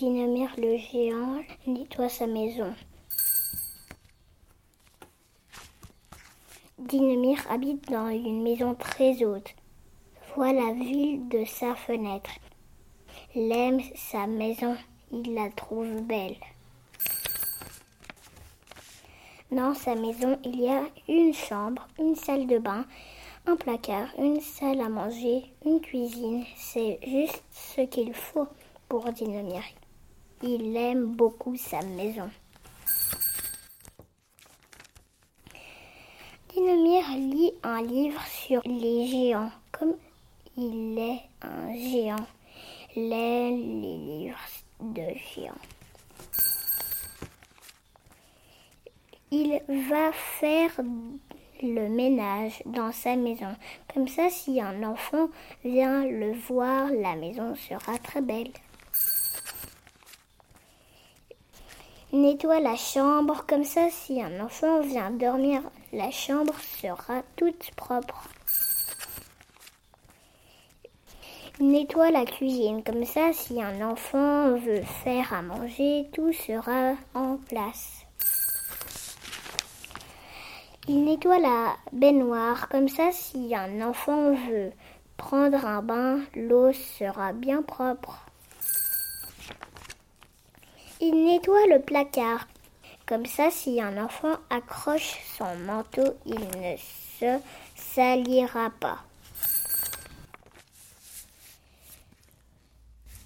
Dinomir le géant nettoie sa maison. Dinomir habite dans une maison très haute. Voit la ville de sa fenêtre. Il aime sa maison, il la trouve belle. Dans sa maison, il y a une chambre, une salle de bain, un placard, une salle à manger, une cuisine. C'est juste ce qu'il faut pour Dinomir. Il aime beaucoup sa maison. Dinomir lit un livre sur les géants. Comme il est un géant, il aime les livres de géants. Il va faire le ménage dans sa maison. Comme ça, si un enfant vient le voir, la maison sera très belle. Nettoie la chambre. Comme ça, si un enfant vient dormir, la chambre sera toute propre. Nettoie la cuisine. Comme ça, si un enfant veut faire à manger, tout sera en place. Il nettoie la baignoire, comme ça si un enfant veut prendre un bain, l'eau sera bien propre. Il nettoie le placard, comme ça si un enfant accroche son manteau, il ne se salira pas.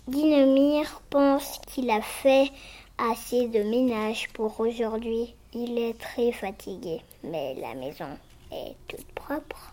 Dinomir pense qu'il a fait assez de ménage pour aujourd'hui. Il est très fatigué, mais la maison est toute propre.